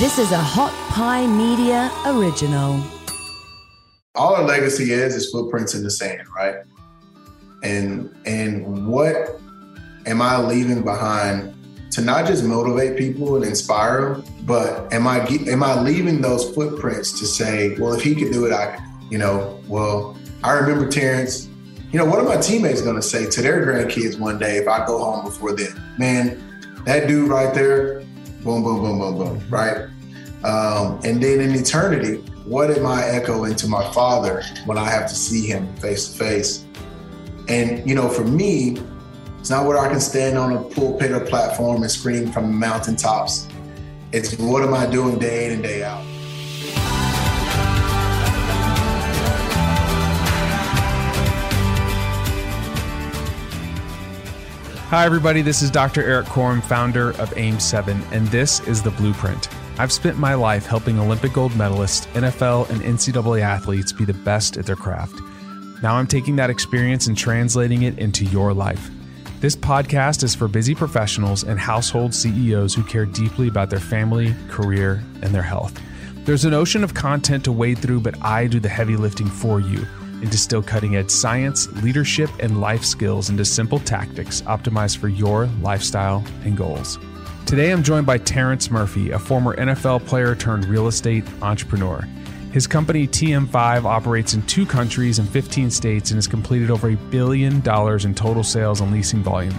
This is a Hot Pie Media original. All our legacy is is footprints in the sand, right? And and what am I leaving behind to not just motivate people and inspire them, but am I am I leaving those footprints to say, well, if he could do it, I. You know, well, I remember Terrence. You know, what are my teammates going to say to their grandkids one day if I go home before them? Man, that dude right there, boom, boom, boom, boom, boom, right? Um, and then in eternity, what am I echoing to my father when I have to see him face to face? And, you know, for me, it's not what I can stand on a pulpit or platform and scream from mountaintops. It's what am I doing day in and day out? Hi, everybody. This is Dr. Erik Korem, founder of AIM7, and this is The Blueprint. I've spent my life helping Olympic gold medalists, NFL, and NCAA athletes be the best at their craft. Now I'm taking that experience and translating it into your life. This podcast is for busy professionals and household CEOs who care deeply about their family, career, and their health. There's an ocean of content to wade through, but I do the heavy lifting for you and distill cutting edge science, leadership, and life skills into simple tactics optimized for your lifestyle and goals. Today, I'm joined by Terrence Murphy, a former NFL player turned real estate entrepreneur. His company TM5 operates in two countries and 15 states and has completed over a billion dollars in total sales and leasing volume.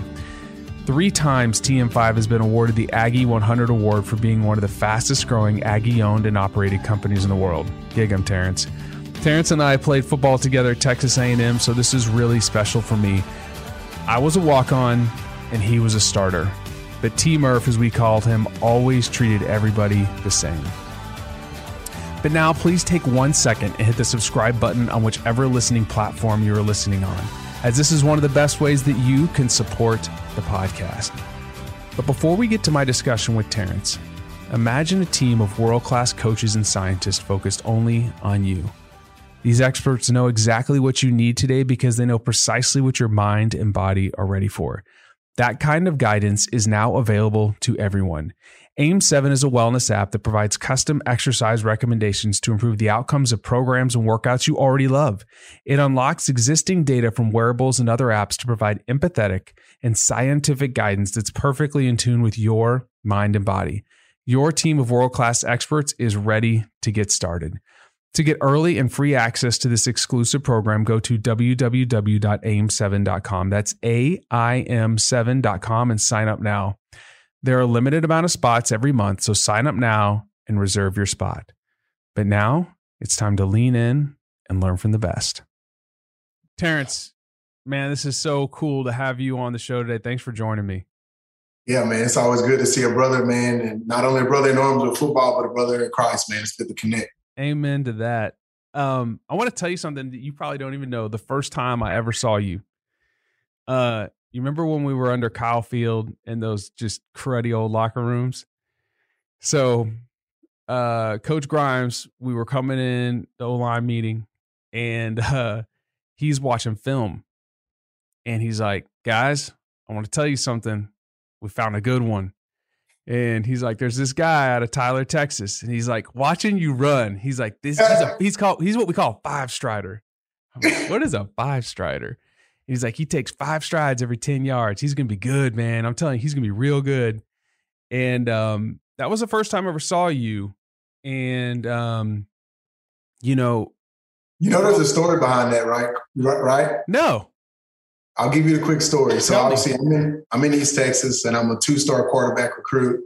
Three times TM5 has been awarded the Aggie 100 Award for being one of the fastest growing Aggie owned and operated companies in the world. Gig 'em, Terrence. Terrence and I played football together at Texas A&M, so this is really special for me. I was a walk-on and he was a starter. But T Murph, as we called him, always treated everybody the same. But now, please take one second and hit the subscribe button on whichever listening platform you are listening on, as this is one of the best ways that you can support the podcast. But before we get to my discussion with Terrence, imagine a team of world class coaches and scientists focused only on you. These experts know exactly what you need today because they know precisely what your mind and body are ready for. That kind of guidance is now available to everyone. AIM7 is a wellness app that provides custom exercise recommendations to improve the outcomes of programs and workouts you already love. It unlocks existing data from wearables and other apps to provide empathetic and scientific guidance that's perfectly in tune with your mind and body. Your team of world class experts is ready to get started. To get early and free access to this exclusive program, go to www.aim7.com. That's AIM7.com and sign up now. There are a limited amount of spots every month, so sign up now and reserve your spot. But now it's time to lean in and learn from the best. Terrence, man, this is so cool to have you on the show today. Thanks for joining me. Yeah, man, it's always good to see a brother, man, and not only a brother in arms with football, but a brother in Christ, man. It's good to connect. Amen to that. Um, I want to tell you something that you probably don't even know. The first time I ever saw you, uh, you remember when we were under Kyle Field in those just cruddy old locker rooms? So, uh, Coach Grimes, we were coming in the O line meeting, and uh, he's watching film, and he's like, "Guys, I want to tell you something. We found a good one." And he's like, "There's this guy out of Tyler, Texas," and he's like, "Watching you run." He's like, "This he's a, he's called he's what we call a five strider." Like, what is a five strider? He's like, he takes five strides every 10 yards. He's to be good, man. I'm telling you, he's to be real good. And um, that was the first time I ever saw you. And, um, you know, you know, there's a story behind that, right? Right? No. I'll give you the quick story. So obviously, I'm in, I'm in East Texas, and I'm a two-star quarterback recruit.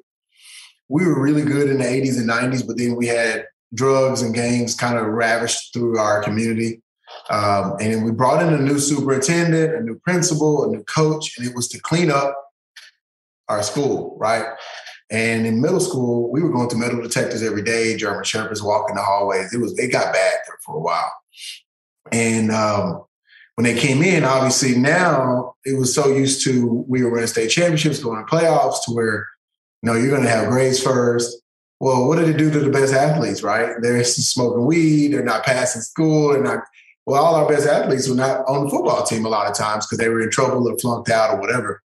We were really good in the 80s and 90s, but then we had drugs and gangs kind of ravished through our community. Um, and we brought in a new superintendent, a new principal, a new coach, and it was to clean up our school, right? And in middle school, we were going through metal detectors every day, German shepherds walking the hallways. It was it got bad there for a while. And um, when they came in, obviously now it was so used to we were winning state championships, going to playoffs to where, you know, you're gonna have grades first. Well, what did it do to the best athletes, right? They're smoking weed, they're not passing school, they're not well, all our best athletes were not on the football team a lot of times because they were in trouble or flunked out or whatever.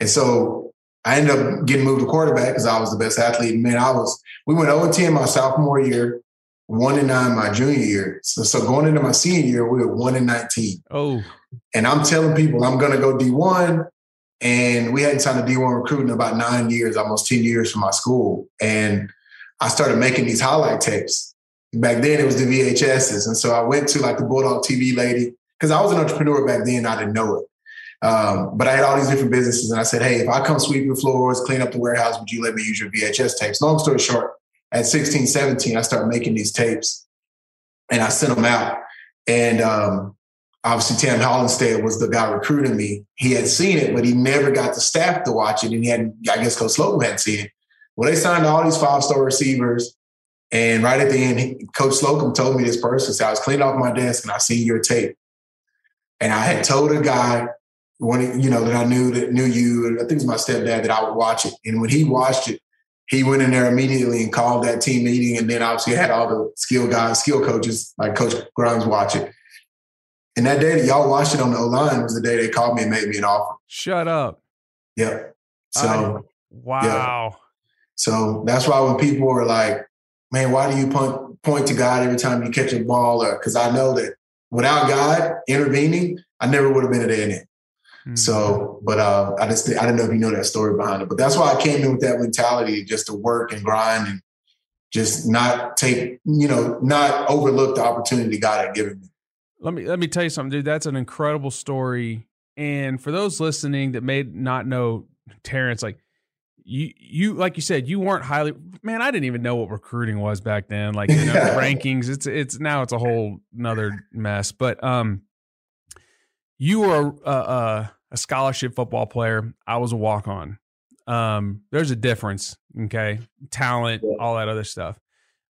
And so I ended up getting moved to quarterback because I was the best athlete. And man, I was, we went 0 10 my sophomore year, 1 and 9 my junior year. So, so going into my senior year, we were 1 and 19. Oh. And I'm telling people I'm going to go D1. And we hadn't signed a D1 recruit in about nine years, almost 10 years from my school. And I started making these highlight tapes. Back then it was the VHSs. And so I went to like the Bulldog TV lady, because I was an entrepreneur back then, I didn't know it. Um, but I had all these different businesses, and I said, "Hey, if I come sweep your floors, clean up the warehouse, would you let me use your VHS tapes?" Long story short, at 16, 17, I started making these tapes, and I sent them out. And um, obviously, Tim Hollingsted was the guy recruiting me. He had seen it, but he never got the staff to watch it, and he had, I guess, Coach Slocum hadn't seen it. Well, they signed all these five star receivers. And right at the end, Coach Slocum told me this person, said, I was cleaning off my desk and I seen your tape. And I had told a guy when you know that I knew that knew you, I think it was my stepdad that I would watch it. And when he watched it, he went in there immediately and called that team meeting, and then obviously had all the skill guys, skill coaches like Coach Grimes watch it. And that day that y'all watched it on the line was the day they called me and made me an offer. Shut up. Yep. So I, wow. So that's why when people are like, "Man, why do you point point to God every time you catch a ball?" Or because I know that without God intervening, I never would have been at end. Mm-hmm. So, but uh, I just I didn't know if you know that story behind it. But that's why I came in with that mentality, just to work and grind and just not take, you know, not overlook the opportunity God had given me. Let me let me tell you something, dude. That's an incredible story. And for those listening that may not know Terrence, like you you like you said, you weren't highly man, I didn't even know what recruiting was back then. Like you know, rankings. It's it's now it's a whole another mess. But um you were a, a, a scholarship football player. I was a walk on. Um, there's a difference, okay? Talent, all that other stuff.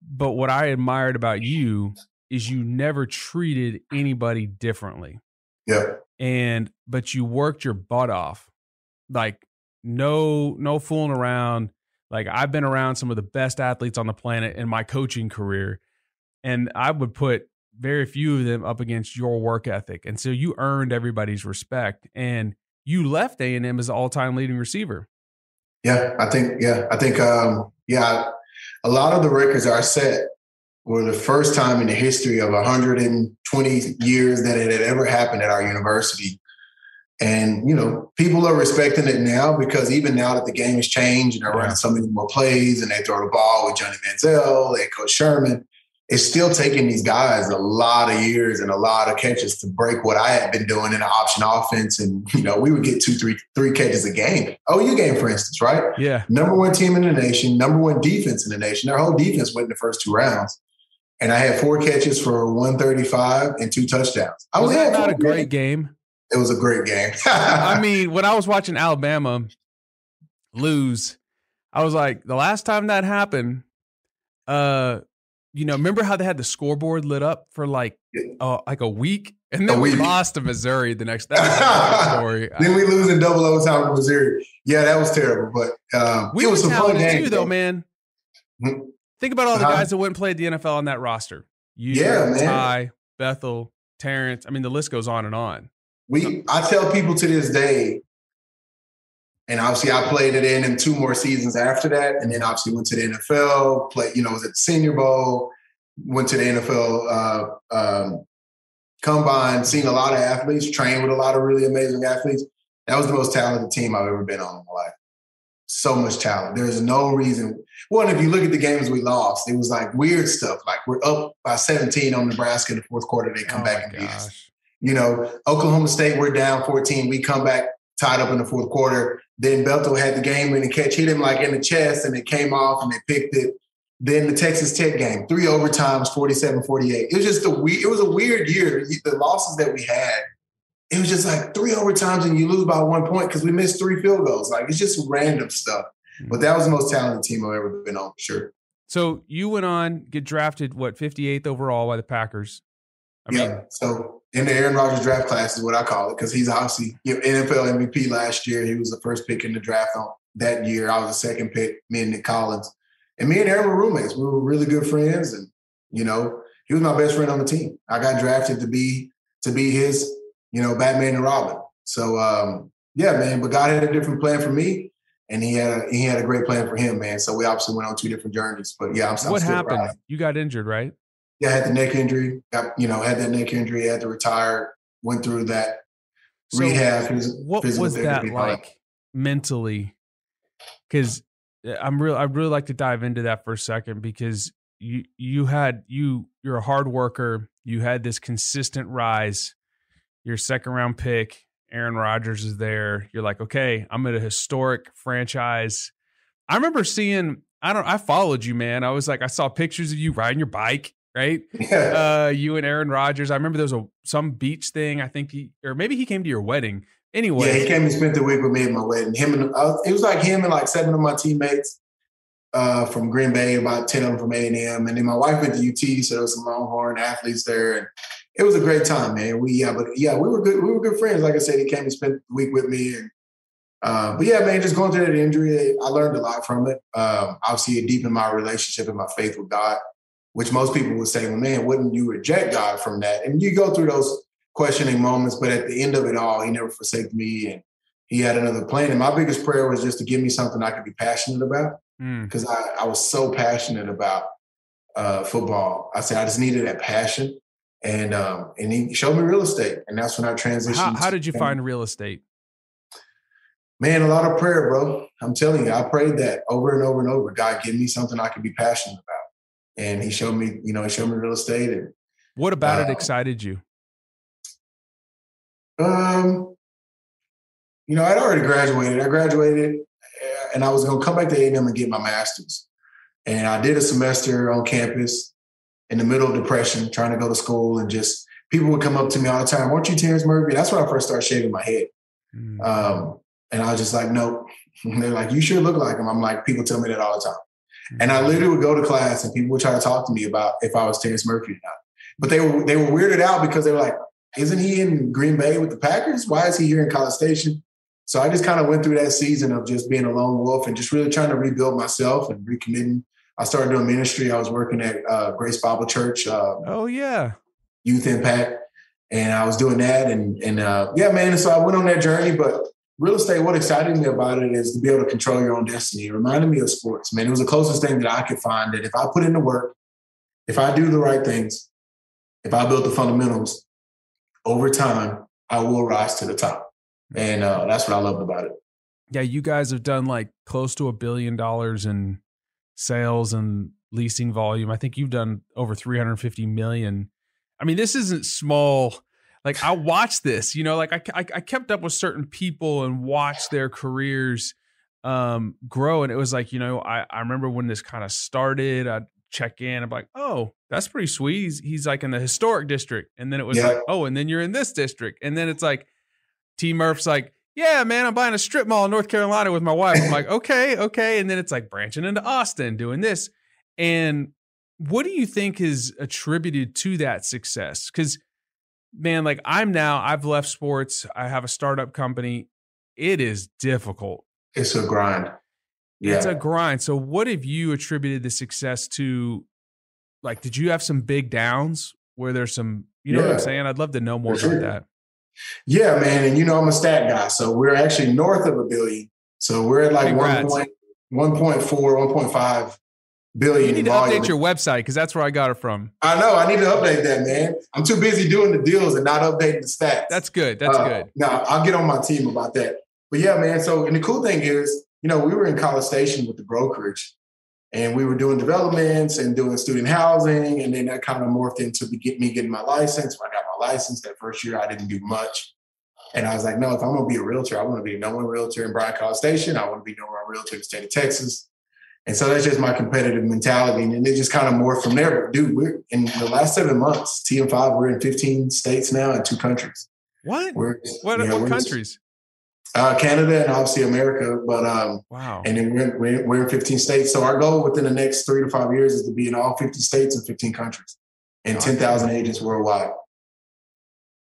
But what I admired about you is you never treated anybody differently. Yeah. And but you worked your butt off. Like no no fooling around. Like I've been around some of the best athletes on the planet in my coaching career and I would put very few of them up against your work ethic. And so you earned everybody's respect and you left A&M as an all-time leading receiver. Yeah, I think yeah, I think um yeah, a lot of the records are set were the first time in the history of 120 years that it had ever happened at our university. And you know, people are respecting it now because even now that the game has changed and they're running so many more plays and they throw the ball with Johnny Manziel, they coach Sherman, it's still taking these guys a lot of years and a lot of catches to break what I had been doing in an option offense. And, you know, we would get two, three, three catches a game. OU game, for instance, right? Yeah. Number one team in the nation, number one defense in the nation. Their whole defense went in the first two rounds. And I had four catches for 135 and two touchdowns. I was that not a great game? It was a great game. I mean, when I was watching Alabama lose, I was like, the last time that happened, uh, you know, remember how they had the scoreboard lit up for like uh, like a week, and then we lost to Missouri the next. That story. then we lose in double overtime to Missouri. Yeah, that was terrible, but um, we it was some fun game too, though, man. Mm-hmm. Think about all the uh-huh. guys that went and played the NFL on that roster. You, yeah, man. Ty, Bethel, Terrence. I mean, the list goes on and on. We, I tell people to this day, and obviously, I played it in in two more seasons after that, and then obviously went to the NFL. Played, you know, was at the Senior Bowl. Went to the NFL uh, um, combine. Seen a lot of athletes. Trained with a lot of really amazing athletes. That was the most talented team I've ever been on in my life. So much talent. There's no reason. One, if you look at the games we lost, it was like weird stuff. Like we're up by 17 on Nebraska in the fourth quarter. They come oh back and beat us. You know, Oklahoma State, we're down 14. We come back tied up in the fourth quarter. Then Bethel had the game winning catch, hit him like in the chest, and it came off and they picked it. Then the Texas Tech game, three overtimes, 47-48. It was just a weird, it was a weird year. The losses that we had, it was just like three overtimes and you lose by one point because we missed three field goals. Like it's just random stuff. Mm-hmm. But that was the most talented team I've ever been on, for sure. So you went on, get drafted, what, 58th overall by the Packers. I yeah. Mean, so in the Aaron Rodgers draft class is what I call it because he's obviously you know, NFL MVP last year. He was the first pick in the draft on that year. I was the second pick. Me and Nick Collins, and me and Aaron were roommates. We were really good friends, and you know he was my best friend on the team. I got drafted to be to be his you know Batman and Robin. So um, yeah, man. But God had a different plan for me, and he had a, he had a great plan for him, man. So we obviously went on two different journeys. But yeah, I'm, I'm what happened? You got injured, right? Yeah, I had the neck injury. Got you know had that neck injury. Had to retire. Went through that so rehab. What was that like mentally? Because uh, I'm real. I'd really like to dive into that for a second because you you had you you're a hard worker. You had this consistent rise. Your second round pick, Aaron Rodgers is there. You're like, okay, I'm at a historic franchise. I remember seeing. I don't. I followed you, man. I was like, I saw pictures of you riding your bike, right? Yeah. Uh, you and Aaron Rodgers. I remember there was a some beach thing. I think he, or maybe he came to your wedding. Anyway, yeah, he came and spent the week with me at my wedding. Him and uh, it was like him and like seven of my teammates uh, from Green Bay, about ten of them from A and M, and then my wife went to UT, so there was some Longhorn athletes there, and it was a great time, man. We yeah, but yeah, we were good. We were good friends. Like I said, he came and spent the week with me, and uh, but yeah, man, just going through that injury, I learned a lot from it. Um, obviously, it deepened my relationship and my faith with God, which most people would say, well, man, wouldn't you reject God from that? And you go through those questioning moments, but at the end of it all, he never forsake me and he had another plan. And my biggest prayer was just to give me something I could be passionate about because mm. I, I, was so passionate about uh, football. I said I just needed that passion. And um, and he showed me real estate. And that's when I transitioned. How, how did you find real estate? Man, a lot of prayer, bro. I'm telling you, I prayed that over and over and over. God, give me something I could be passionate about. And he showed me, you know, he showed me real estate. And what about uh, it excited you? Um, you know, I'd already graduated. I graduated, uh, and I was going to come back to A&M and get my master's. And I did a semester on campus in the middle of depression, trying to go to school, and just people would come up to me all the time. "Weren't you Terrence Murphy?" That's when I first started shaving my head. Mm. Um, and I was just like, "Nope." And they're like, "You sure look like him." I'm like, people tell me that all the time. And I literally would go to class, and people would try to talk to me about if I was Terrence Murphy or not. But they were they were weirded out because they were like, isn't he in Green Bay with the Packers? Why is he here in College Station? So I just kind of went through that season of just being a lone wolf and just really trying to rebuild myself and recommitting. I started doing ministry. I was working at uh, Grace Bible Church. Uh, oh yeah, Youth Impact, and I was doing that. And and uh, yeah, man. And so I went on that journey. But real estate, what excited me about it is to be able to control your own destiny. It reminded me of sports. Man, it was the closest thing that I could find that if I put in the work, if I do the right things, if I build the fundamentals, over time, I will rise to the top. And uh, that's what I loved about it. Yeah, you guys have done like close to a billion dollars in sales and leasing volume. I think you've done over 350 million. I mean, this isn't small. Like I watched this, you know, like I, I, I kept up with certain people and watched their careers um grow and it was like you know i i remember when this kind of started i check in. I'm like, oh, that's pretty sweet. He's, he's like in the historic district. And then it was yeah. like, oh, and then you're in this district. And then it's like, T Murph's like, yeah, man, I'm buying a strip mall in North Carolina with my wife. I'm like, okay, okay. And then it's like branching into Austin, doing this. And what do you think is attributed to that success? Because, man, like I'm now, I've left sports, I have a startup company. It is difficult. It's a grind yeah. it's a grind. So what have you attributed the success to? Like, did you have some big downs where there's some, you know yeah. what I'm saying? I'd love to know more about that. Yeah, man. And you know, I'm a stat guy. So we're actually north of a billion. So we're at like 1. 1.4, 1.5 billion. You need to volume. update your website because that's where I got it from. I know. I need to update that, man. I'm too busy doing the deals and not updating the stats. That's good. That's uh, good. Now I'll get on my team about that. But yeah, man. So and the cool thing is, you know, we were in College Station with the brokerage and we were doing developments and doing student housing. And then that kind of morphed into me getting my license. When I got my license that first year, I didn't do much. And I was like, no, if I'm going to be a realtor, I want to be a one realtor in Bryan College Station. I want to be one realtor in the state of Texas. And so that's just my competitive mentality. And it just kind of morphed from there. But dude, we're in the last seven months, TM5, we're in 15 states now and two countries. What? We're, what, what countries? Uh, Canada and obviously America, but um, wow. And then we're, we're, we're in 15 states. So our goal within the next three to five years is to be in all 50 states and 15 countries, and 10,000 agents worldwide.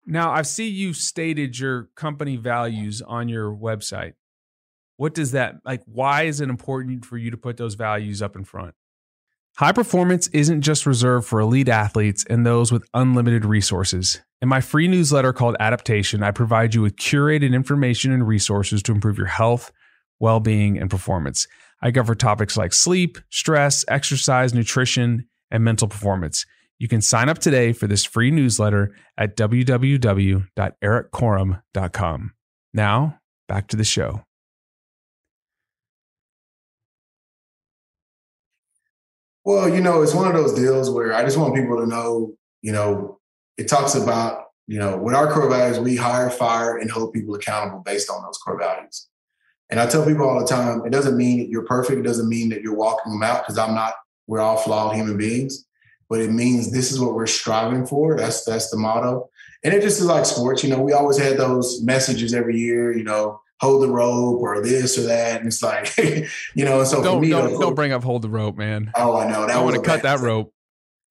Now I see you stated your company values on your website. What does that like? Why is it important for you to put those values up in front? High performance isn't just reserved for elite athletes and those with unlimited resources. In my free newsletter called Adaptation, I provide you with curated information and resources to improve your health, well being, and performance. I cover topics like sleep, stress, exercise, nutrition, and mental performance. You can sign up today for this free newsletter at www.erikkorem.com. Now, back to the show. Well, you know, it's one of those deals where I just want people to know, you know, it talks about, you know, with our core values, we hire, fire, and hold people accountable based on those core values. And I tell people all the time, it doesn't mean that you're perfect. It doesn't mean that you're walking them out because I'm not, we're all flawed human beings. But it means this is what we're striving for. That's that's the motto. And it just is like sports, you know, we always had those messages every year, you know, hold the rope or this or that. And it's like, you know, so don't, for me, don't, don't bring up hold the rope, man. Oh, I know. That I want to cut that example. rope.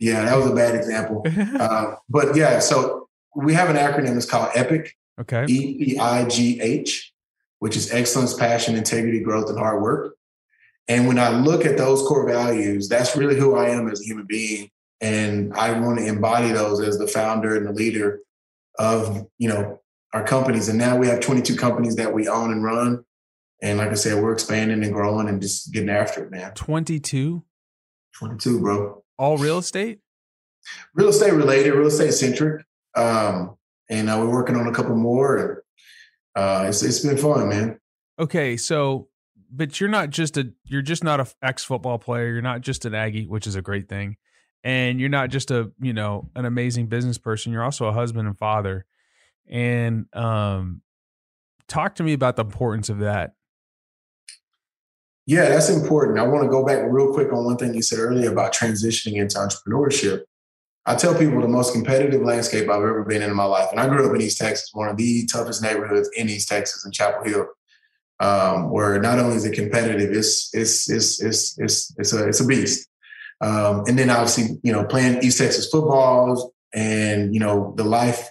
Yeah, that was a bad example. uh, but yeah, so we have an acronym. It's called EPIC. Okay. E P I G H, which is excellence, passion, integrity, growth, and hard work. And when I look at those core values, that's really who I am as a human being. And I want to embody those as the founder and the leader of, you know, our companies. And now we have 22 companies that we own and run. And like I said, we're expanding and growing and just getting after it, man. 22? 22, bro. All real estate? Real estate related, real estate centric. Um, and uh, we're working on a couple more. And uh, it's it's been fun, man. Okay, so but you're not just a you're just not a ex football player. You're not just an Aggie, which is a great thing, and you're not just a you know an amazing business person. You're also a husband and father. And um, talk to me about the importance of that. Yeah, that's important. I want to go back real quick on one thing you said earlier about transitioning into entrepreneurship. I tell people the most competitive landscape I've ever been in, my life, and I grew up in East Texas, one of the toughest neighborhoods in East Texas, in Chapel Hill, um, where not only is it competitive, it's it's it's it's it's it's a it's a beast. Um, and then obviously, you know, playing East Texas footballs and you know the life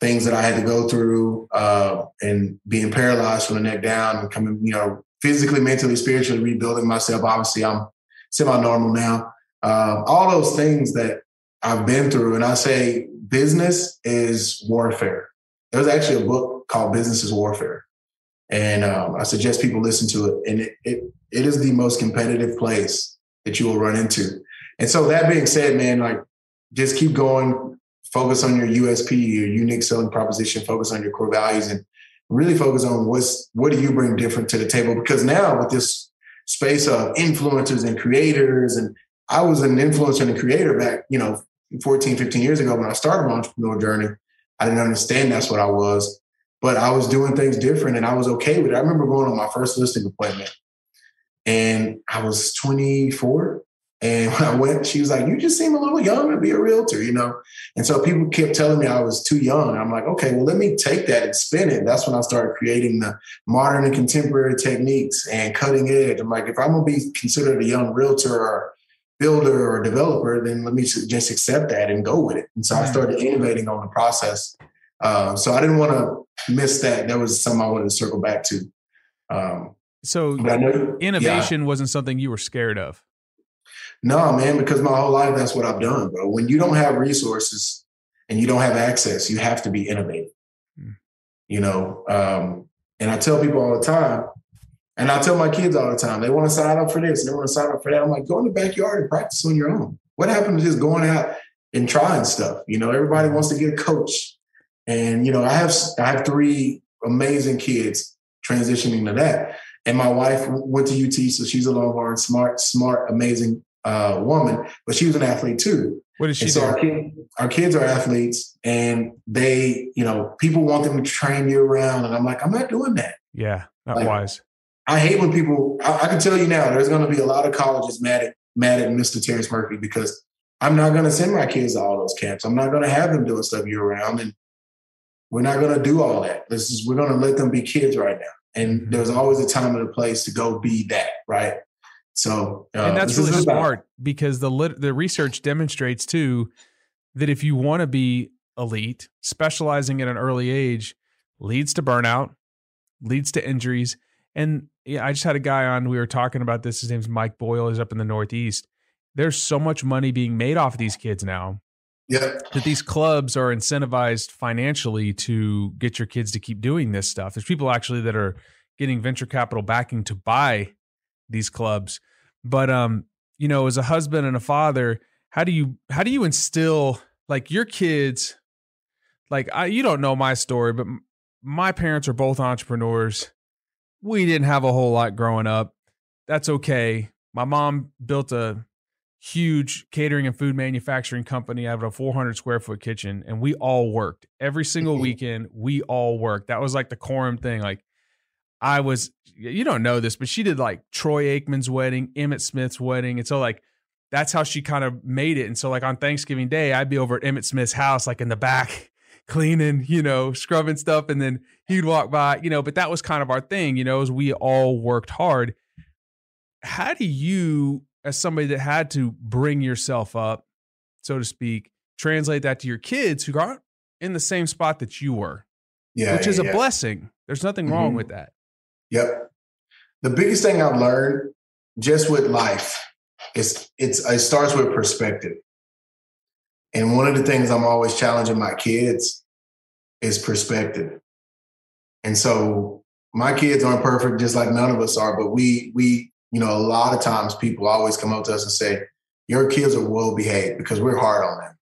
things that I had to go through, uh, and being paralyzed from the neck down, and coming, you know, physically, mentally, spiritually rebuilding myself. Obviously, I'm semi-normal now. Uh, all those things that I've been through, and I say business is warfare. There's actually a book called Business is Warfare, and um, I suggest people listen to it. And it, it it is the most competitive place that you will run into. And so that being said, man, like just keep going. Focus on your USP, your unique selling proposition. Focus on your core values, and really focus on what's what do you bring different to the table. Because now with this space of influencers and creators and I was an influencer and a creator back, you know, 14, 15 years ago when I started my entrepreneur journey. I didn't understand that's what I was, but I was doing things different and I was okay with it. I remember going on my first listing appointment and I was 24. And when I went, she was like, You just seem a little young to be a realtor, you know? And so people kept telling me I was too young. I'm like, Okay, well, let me take that and spin it. That's when I started creating the modern and contemporary techniques and cutting edge. I'm like, if I'm going to be considered a young realtor or builder or developer, then let me just accept that and go with it. And so I started innovating on the process. Uh, so I didn't want to miss that. That was something I wanted to circle back to. Um, so know, innovation yeah. wasn't something you were scared of. No, man, because my whole life that's what I've done, bro. When you don't have resources and you don't have access, you have to be innovative. Mm. You know, um, and I tell people all the time, and I tell my kids all the time, they want to sign up for this and they want to sign up for that. I'm like, go in the backyard and practice on your own. What happened to just going out and trying stuff? You know, everybody wants to get a coach. And, you know, I have I have three amazing kids transitioning to that. And my wife went to UT, so she's a Longhorn, smart, smart, amazing uh, woman, but she was an athlete too. What did she and do? our, kid, our kids are athletes and they, you know, people want them to train year round. And I'm like, I'm not doing that. Yeah, not Like, wise. I hate when people. I, I can tell you now, there's going to be a lot of colleges mad at mad at Mr. Terrence Murphy because I'm not going to send my kids to all those camps. I'm not going to have them doing stuff year round, and we're not going to do all that. This is we're going to let them be kids right now. And there's always a time and a place to go be that, right? So, uh, and that's really about- smart because the lit- the research demonstrates too that if you want to be elite, specializing at an early age leads to burnout, leads to injuries. And yeah, I just had a guy on. We were talking about this. His name's Mike Boyle. He's up in the Northeast. There's so much money being made off of these kids now Yeah, that these clubs are incentivized financially to get your kids to keep doing this stuff. There's people actually that are getting venture capital backing to buy these clubs. But um, you know, as a husband and a father, how do you how do you instill like your kids? Like I, you don't know my story, but my parents are both entrepreneurs. We didn't have a whole lot growing up. That's okay. My mom built a huge catering and food manufacturing company. out of a 400 square foot kitchen, and we all worked every single mm-hmm. weekend. We all worked. That was like the quorum thing. Like I was, you don't know this, but she did like Troy Aikman's wedding, Emmitt Smith's wedding. And so, like, that's how she kind of made it. And so, like, on Thanksgiving Day, I'd be over at Emmitt Smith's house, like in the back, cleaning, you know, scrubbing stuff. And then he'd walk by, you know, but that was kind of our thing, you know, as we all worked hard. How do you, as somebody that had to bring yourself up, so to speak, translate that to your kids who aren't in the same spot that you were? Yeah. Which is a blessing. There's nothing mm-hmm. wrong with that. Yep. The biggest thing I've learned just with life is it's it starts with perspective. And one of the things I'm always challenging my kids is perspective. And so my kids aren't perfect, just like none of us are, but we we, you know, a lot of times people always come up to us and say, Your kids are well behaved because we're hard on them.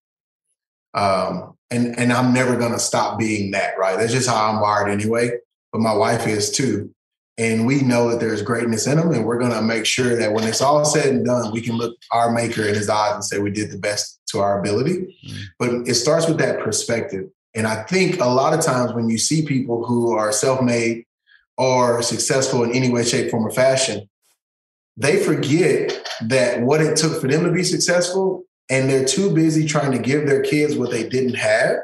Um, and and I'm never gonna stop being that, right? That's just how I'm wired anyway. But my wife is too and we know that there's greatness in them and we're going to make sure that when it's all said and done we can look our maker in his eyes and say we did the best to our ability. Mm-hmm. but it starts with that perspective. And i think a lot of times when you see people who are self-made or successful in any way shape form or fashion they forget that what it took for them to be successful and they're too busy trying to give their kids what they didn't have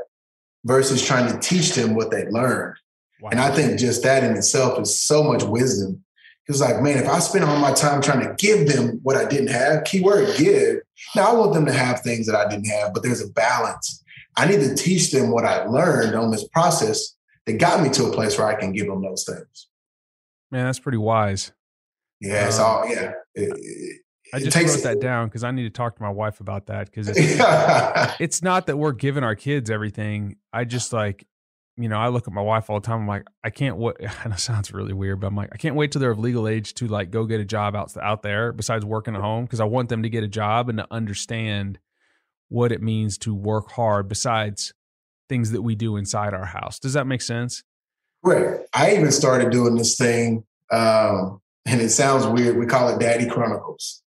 versus trying to teach them what they learned Wow. And I think just that in itself is so much wisdom. It's like, man, if I spend all my time trying to give them what I didn't have, keyword give. Now I want them to have things that I didn't have, but there's a balance. I need to teach them what I learned on this process that got me to a place where I can give them those things. Man, that's pretty wise. Yeah, it's um, all yeah. It, it, I just takes, wrote that down because I need to talk to my wife about that because it's, it's not that we're giving our kids everything. I just like you know, I look at my wife all the time. I'm like, I can't wait. And it sounds really weird, but I'm like, I can't wait till they're of legal age to like go get a job out out there besides working at home because I want them to get a job and to understand what it means to work hard besides things that we do inside our house. Does that make sense? Right. I even started doing this thing, um, and it sounds weird. We call it Daddy Chronicles.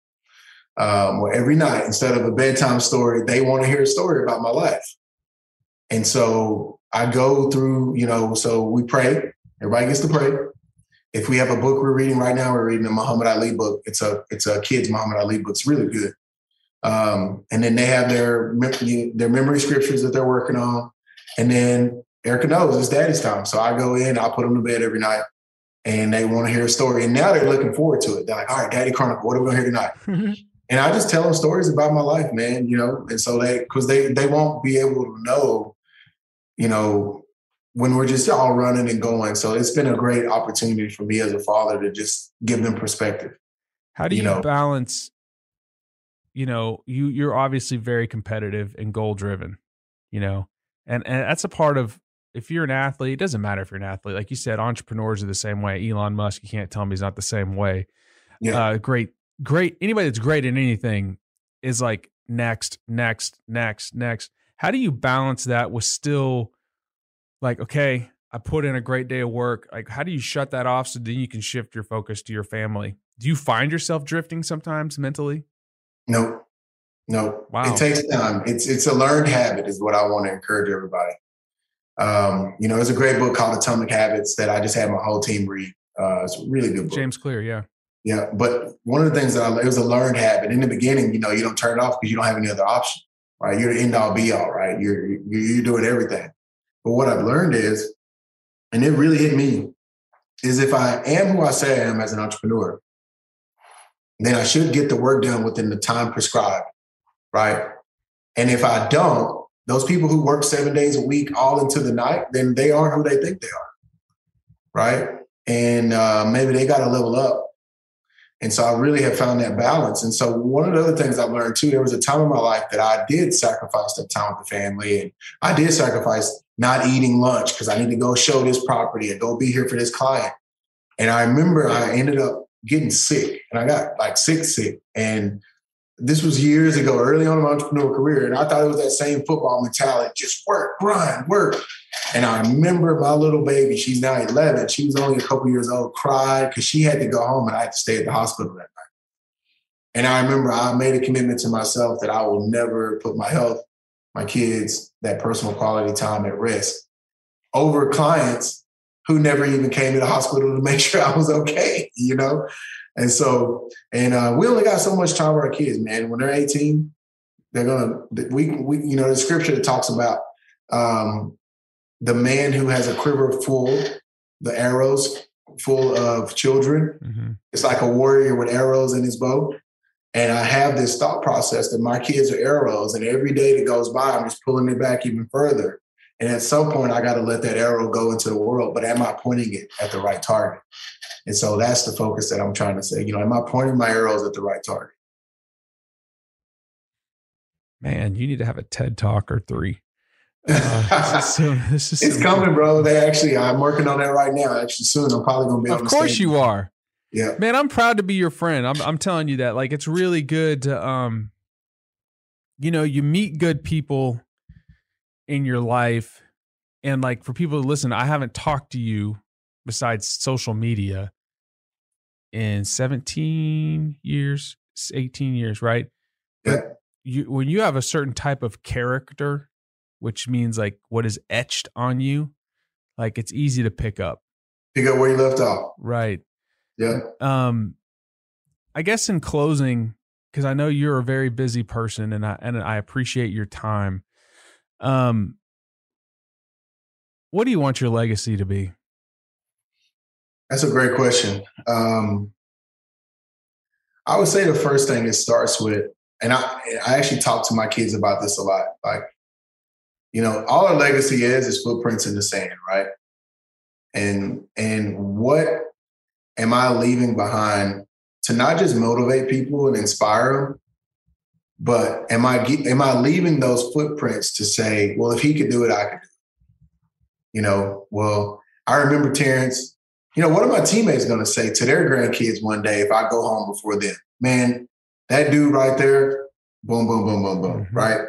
Um, where every night, instead of a bedtime story, they want to hear a story about my life. And so I go through, you know, so we pray. Everybody gets to pray. If we have a book we're reading right now, we're reading a Muhammad Ali book. It's a it's a kids Muhammad Ali book. It's really good. Um, and then they have their their memory scriptures that they're working on. And then Erica knows it's daddy's time. So I go in, I put them to bed every night and they want to hear a story. And now they're looking forward to it. They're like, all right, Daddy Chronicle, what are we gonna hear tonight? and I just tell them stories about my life, man, you know, and so they because they they won't be able to know you know, when we're just all running and going. So it's been a great opportunity for me as a father to just give them perspective. How do you, you know? balance? You know, you you're obviously very competitive and goal driven. You know, and and that's a part of if you're an athlete. It doesn't matter if you're an athlete. Like you said, entrepreneurs are the same way. Elon Musk, you can't tell me he's not the same way. Yeah, uh, great, great. Anybody that's great in anything is like next, next, next, next. How do you balance that with still like, okay, I put in a great day of work. Like, how do you shut that off so then you can shift your focus to your family? Do you find yourself drifting sometimes mentally? No, no. Wow. It takes time. It's it's a learned habit, is what I want to encourage everybody. Um, you know, there's a great book called Atomic Habits that I just had my whole team read. Uh, it's a really good book. James Clear, yeah. Yeah, but one of the things that I, it was a learned habit. In the beginning, you know, you don't turn it off because you don't have any other option right? You're the end all be all, right? You're, you're doing everything. But what I've learned is, and it really hit me, is if I am who I say I am as an entrepreneur, then I should get the work done within the time prescribed, right? And if I don't, those people who work seven days a week all into the night, then they aren't who they think they are, right? And uh, maybe they got to level up and so I really have found that balance. And so one of the other things I've learned too, there was a time in my life that I did sacrifice that time with the family. And I did sacrifice not eating lunch because I need to go show this property and go be here for this client. And I remember I ended up getting sick and I got like sick, sick. And this was years ago, early on in my entrepreneurial career. And I thought it was that same football mentality just work, grind, work. And I remember my little baby, she's now 11, she was only a couple years old, cried because she had to go home and I had to stay at the hospital that night. And I remember I made a commitment to myself that I will never put my health, my kids, that personal quality time at risk over clients who never even came to the hospital to make sure I was okay, you know? And so, and uh, we only got so much time with our kids, man. When they're 18, they're gonna, we, we you know, the scripture that talks about um, the man who has a quiver full, the arrows full of children. Mm-hmm. It's like a warrior with arrows in his bow. And I have this thought process that my kids are arrows, and every day that goes by, I'm just pulling it back even further. And at some point, I got to let that arrow go into the world. But am I pointing it at the right target? And so that's the focus that I'm trying to say. You know, am I pointing my arrows at the right target? Man, you need to have a TED talk or three. Uh, so, this is it's so coming, bro. They actually, I'm working on that right now. Actually, soon I'm probably gonna be. Of course, you are. Yeah, man, I'm proud to be your friend. I'm, I'm telling you that. Like, it's really good to, um, you know, you meet good people in your life, and like for people to listen, I haven't talked to you besides social media in 17 years, 18 years, right? Yeah. But you when you have a certain type of character, which means like what is etched on you, like it's easy to pick up. Pick up where you left off. Right. Yeah. Um I guess in closing, because I know you're a very busy person and I and I appreciate your time. Um what do you want your legacy to be? That's a great question. Um, I would say the first thing it starts with, and I I actually talk to my kids about this a lot. Like, you know, all our legacy is is footprints in the sand, right? And and what am I leaving behind to not just motivate people and inspire them, but am I am I leaving those footprints to say, well, if he could do it, I could do it. You know, well, I remember Terrence you know, what are my teammates going to say to their grandkids one day if I go home before them? Man, that dude right there, boom, boom, boom, boom, boom, mm-hmm. right?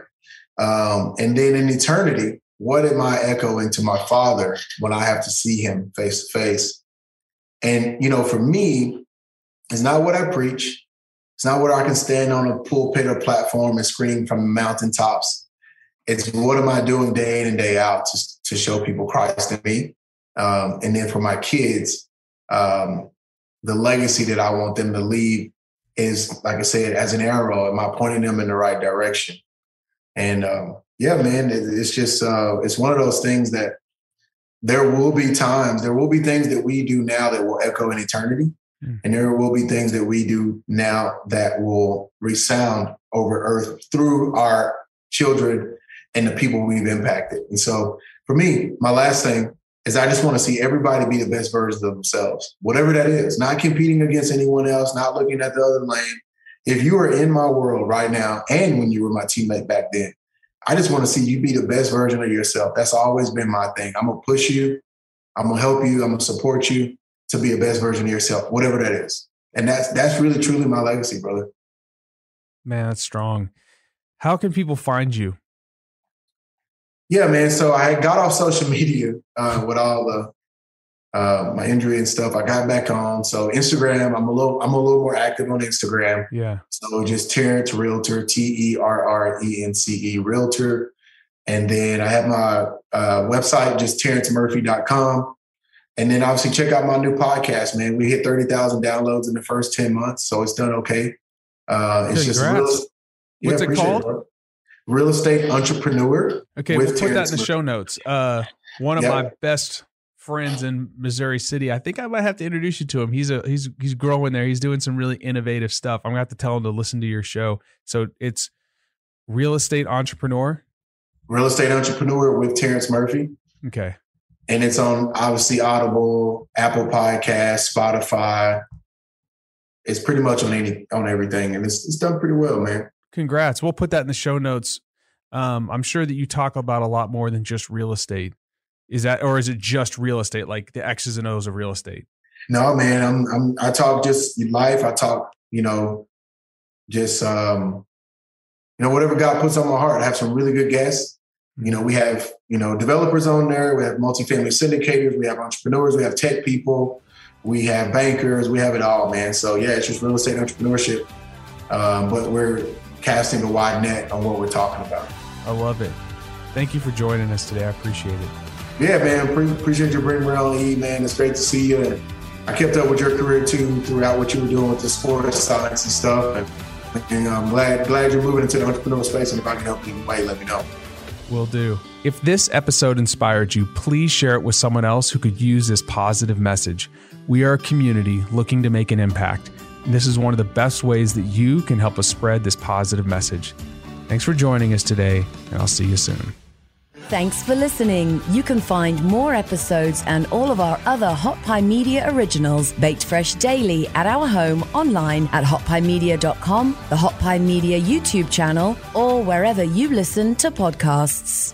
Um, and then in eternity, what am I echoing to my father when I have to see him face to face? And, you know, for me, it's not what I preach. It's not what I can stand on a pulpit or platform and scream from mountaintops. It's what am I doing day in and day out to, to show people Christ in me um, and then for my kids, um, the legacy that I want them to leave is, like I said, as an arrow. Am I pointing them in the right direction? And um, yeah, man, it, it's just uh, it's one of those things that there will be times, there will be things that we do now that will echo in eternity, mm. and there will be things that we do now that will resound over earth through our children and the people we've impacted. And so, for me, my last thing is I just want to see everybody be the best versions of themselves, whatever that is, not competing against anyone else, not looking at the other lane. If you are in my world right now, and when you were my teammate back then, I just want to see you be the best version of yourself. That's always been my thing. I'm gonna push you, I'm gonna help you, I'm gonna support you to be a best version of yourself, whatever that is. And that's that's really truly my legacy, brother. Man, that's strong. How can people find you? Yeah, man. So I got off social media uh, with all the uh, my injury and stuff. I got back on. So Instagram, I'm a little I'm a little more active on Instagram. Yeah. So just Terrence Realtor, T E R R E N C E Realtor. And then I have my uh, website, just terrencemurphy.com. And then obviously check out my new podcast, man. We hit 30,000 downloads in the first 10 months. So it's done okay. Uh, it's Congrats. just real, yeah, What's it called? It, real estate entrepreneur. Okay, we'll put Terrence that in the show notes. Uh, one of my best friends in Missouri City. I think I might have to introduce you to him. He's a he's he's growing there. He's doing some really innovative stuff. I'm gonna have to tell him to listen to your show. So it's real estate entrepreneur. Real estate entrepreneur with Terrence Murphy. Okay. And it's on obviously Audible, Apple Podcast, Spotify. It's pretty much on any on everything, and it's it's done pretty well, man. Congrats. We'll put that in the show notes. Um, I'm sure that you talk about a lot more than just real estate. Is that, or is it just real estate, like the X's and O's of real estate? No, man, I'm, I'm, I talk just life. I talk, you know, just, um, you know, whatever God puts on my heart. I have some really good guests. You know, we have, you know, developers on there. We have multifamily syndicators. We have entrepreneurs. We have tech people. We have bankers. We have it all, man. So yeah, it's just real estate entrepreneurship. Um, but we're casting a wide net on what we're talking about. I love it. Thank you for joining us today. I appreciate it. Yeah, man. Pre- appreciate you bringing me on, E, man. It's great to see you. And I kept up with your career too throughout what you were doing with the sports science and stuff. And, and I'm glad glad you're moving into the entrepreneurial space. And if I can help you in way, let me know. Will do. If this episode inspired you, please share it with someone else who could use this positive message. We are a community looking to make an impact. This is one of the best ways that you can help us spread this positive message. Thanks for joining us today, and I'll see you soon. Thanks for listening. You can find more episodes and all of our other Hot Pie Media originals baked fresh daily at our home online at hotpiemedia.com, the Hot Pie Media YouTube channel, or wherever you listen to podcasts.